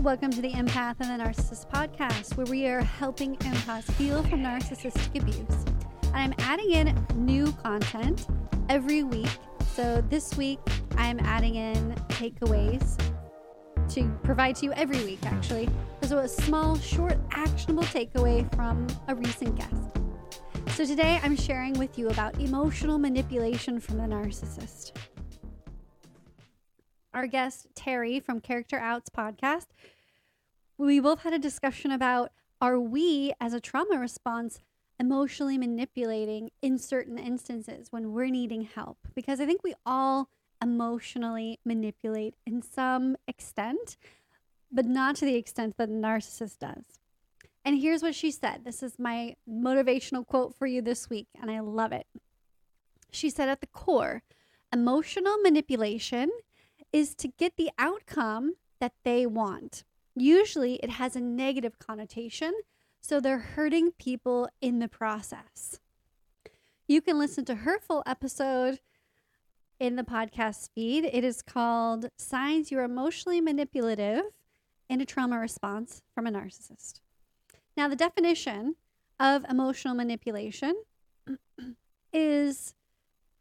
Welcome to the Empath and the Narcissist podcast, where we are helping empaths heal from narcissistic abuse. I'm adding in new content every week. So this week, I'm adding in takeaways to provide to you every week, actually. So a small, short, actionable takeaway from a recent guest. So today, I'm sharing with you about emotional manipulation from the narcissist our guest Terri from Character Outs podcast, we both had a discussion about are we as a trauma response emotionally manipulating in certain instances when we're needing help? Because I think we all emotionally manipulate in some extent, but not to the extent that a narcissist does. And here's what she said. This is my motivational quote for you this week, and I love it. She said, at the core, emotional manipulation is to get the outcome that they want. Usually it has a negative connotation, so they're hurting people in the process. You can listen to her full episode in the podcast feed. It is called Signs You're Emotionally Manipulative in a Trauma Response from a Narcissist. Now, the definition of emotional manipulation is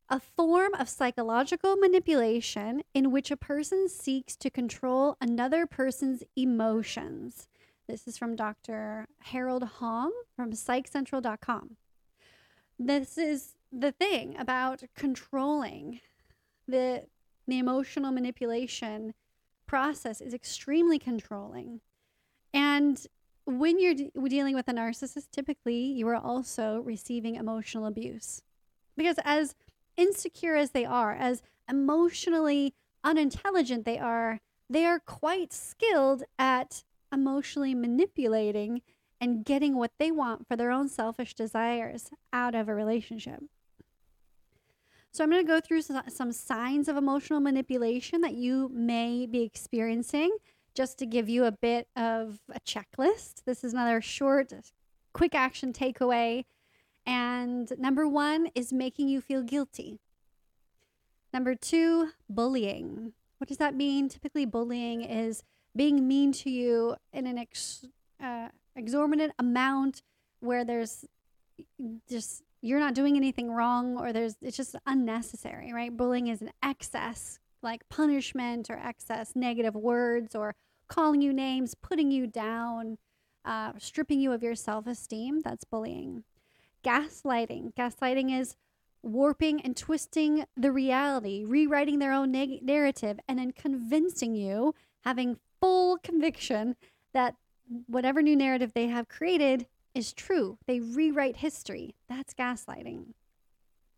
a form of psychological manipulation in which a person seeks to control another person's emotions. This is from Dr. Harold Hong from psychcentral.com. This is the thing about controlling the the emotional manipulation process is extremely controlling. And when you're de- dealing with a narcissist, typically you are also receiving emotional abuse. Because as insecure as they are, as emotionally unintelligent they are, they are quite skilled at emotionally manipulating and getting what they want for their own selfish desires out of a relationship. So, I'm going to go through some signs of emotional manipulation that you may be experiencing just to give you a bit of a checklist. This is another short, quick action takeaway and number one is making you feel guilty. Number two, bullying. What does that mean? Typically, bullying is being mean to you in an ex, uh, exorbitant amount where there's just you're not doing anything wrong or there's it's just unnecessary, right? Bullying is an excess, like punishment or excess negative words or calling you names, putting you down, uh, stripping you of your self esteem. That's bullying gaslighting. Gaslighting is warping and twisting the reality, rewriting their own neg- narrative, and then convincing you, having full conviction that whatever new narrative they have created is true. They rewrite history. That's gaslighting.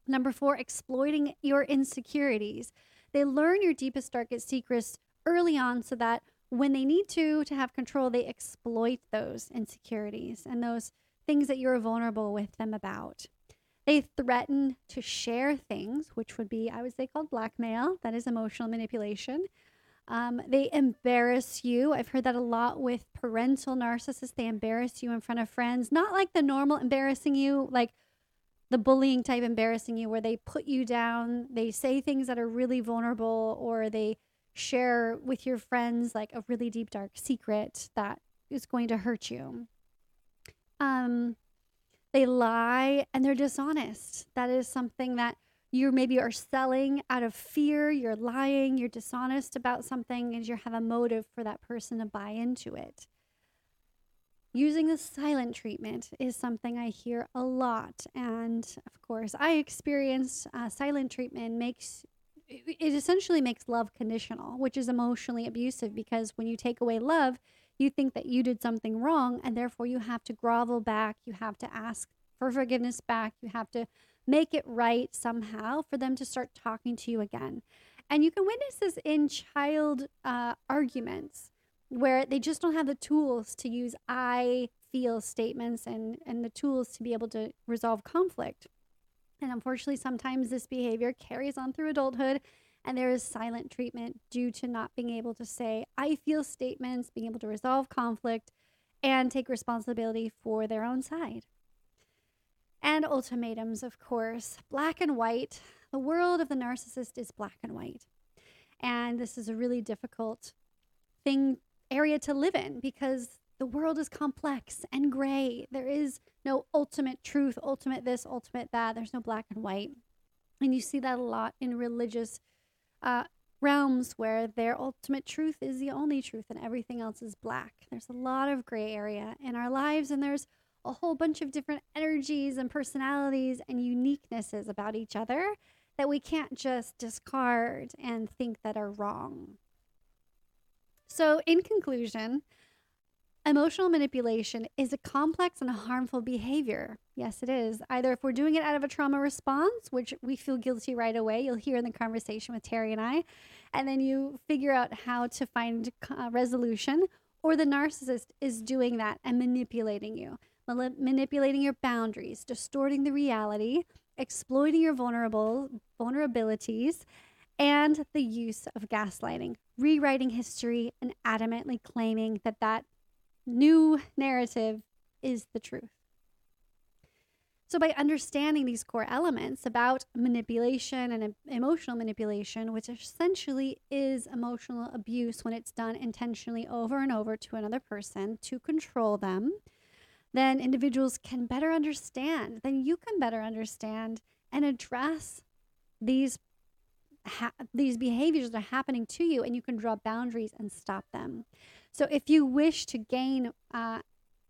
Number four, exploiting your insecurities. They learn your deepest, darkest secrets early on so that when they need to to have control, they exploit those insecurities and those things that you're vulnerable with them about. They threaten to share things, which would be, I would say, called blackmail. That is emotional manipulation. Um, they embarrass you. I've heard that a lot with parental narcissists. They embarrass you in front of friends, not like the normal embarrassing you, like the bullying type embarrassing you, where they put you down, they say things that are really vulnerable, or they share with your friends like a really deep, dark secret that is going to hurt you um, they lie and they're dishonest. That is something that you maybe are selling out of fear. You're lying. You're dishonest about something, and you have a motive for that person to buy into it. Using the silent treatment is something I hear a lot, and of course, I experienced uh, silent treatment makes it essentially makes love conditional, which is emotionally abusive because when you take away love, you think that you did something wrong and therefore you have to grovel back you have to ask for forgiveness back you have to make it right somehow for them to start talking to you again. And you can witness this in child uh, arguments where they just don't have the tools to use i feel statements and and the tools to be able to resolve conflict. And unfortunately sometimes this behavior carries on through adulthood and there is silent treatment due to not being able to say, I feel statements, being able to resolve conflict, and take responsibility for their own side. And ultimatums, of course, black and white. The world of the narcissist is black and white. And this is a really difficult thing area to live in because the world is complex and gray. There is no ultimate truth, ultimate this, ultimate that. There's no black and white. And you see that a lot in religious uh, realms where their ultimate truth is the only truth and everything else is black. There's a lot of gray area in our lives, and there's a whole bunch of different energies and personalities and uniquenesses about each other that we can't just discard and think that are wrong. So, in conclusion, Emotional manipulation is a complex and harmful behavior. Yes, it is. Either if we're doing it out of a trauma response, which we feel guilty right away, you'll hear in the conversation with Terri and I, and then you figure out how to find uh, resolution, or the narcissist is doing that and manipulating you, manipulating your boundaries, distorting the reality, exploiting your vulnerable vulnerabilities, and the use of gaslighting, rewriting history, and adamantly claiming that that new narrative is the truth. So, by understanding these core elements about manipulation and emotional manipulation, which essentially is emotional abuse when it's done intentionally over and over to another person to control them, then individuals can better understand, then you can better understand and address these ha- these behaviors are happening to you and you can draw boundaries and stop them. So, if you wish to gain uh,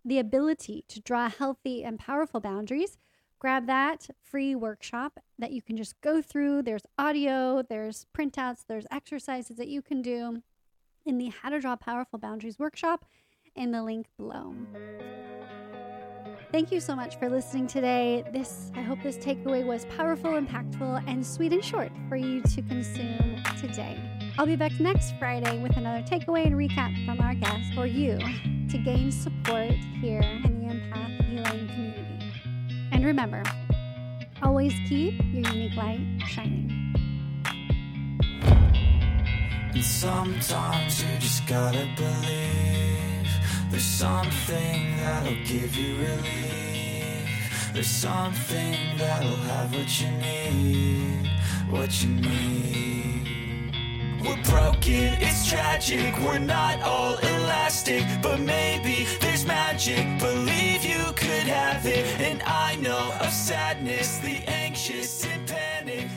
the ability to draw healthy and powerful boundaries, grab that free workshop that you can just go through. There's audio, there's printouts, there's exercises that you can do in the How to Draw Powerful Boundaries workshop in the link below. Thank you so much for listening today. This I hope this takeaway was powerful, impactful, and sweet and short for you to consume today. I'll be back next Friday with another takeaway and recap from our guest for you to gain support here in the empath healing community. And remember, always keep your unique light shining. And sometimes you just gotta believe there's something that'll give you relief. There's something that'll have what you need, what you need. We're broken, it's tragic, we're not all elastic, but maybe there's magic. Believe you could have it, and I know of sadness, the anxious and panic.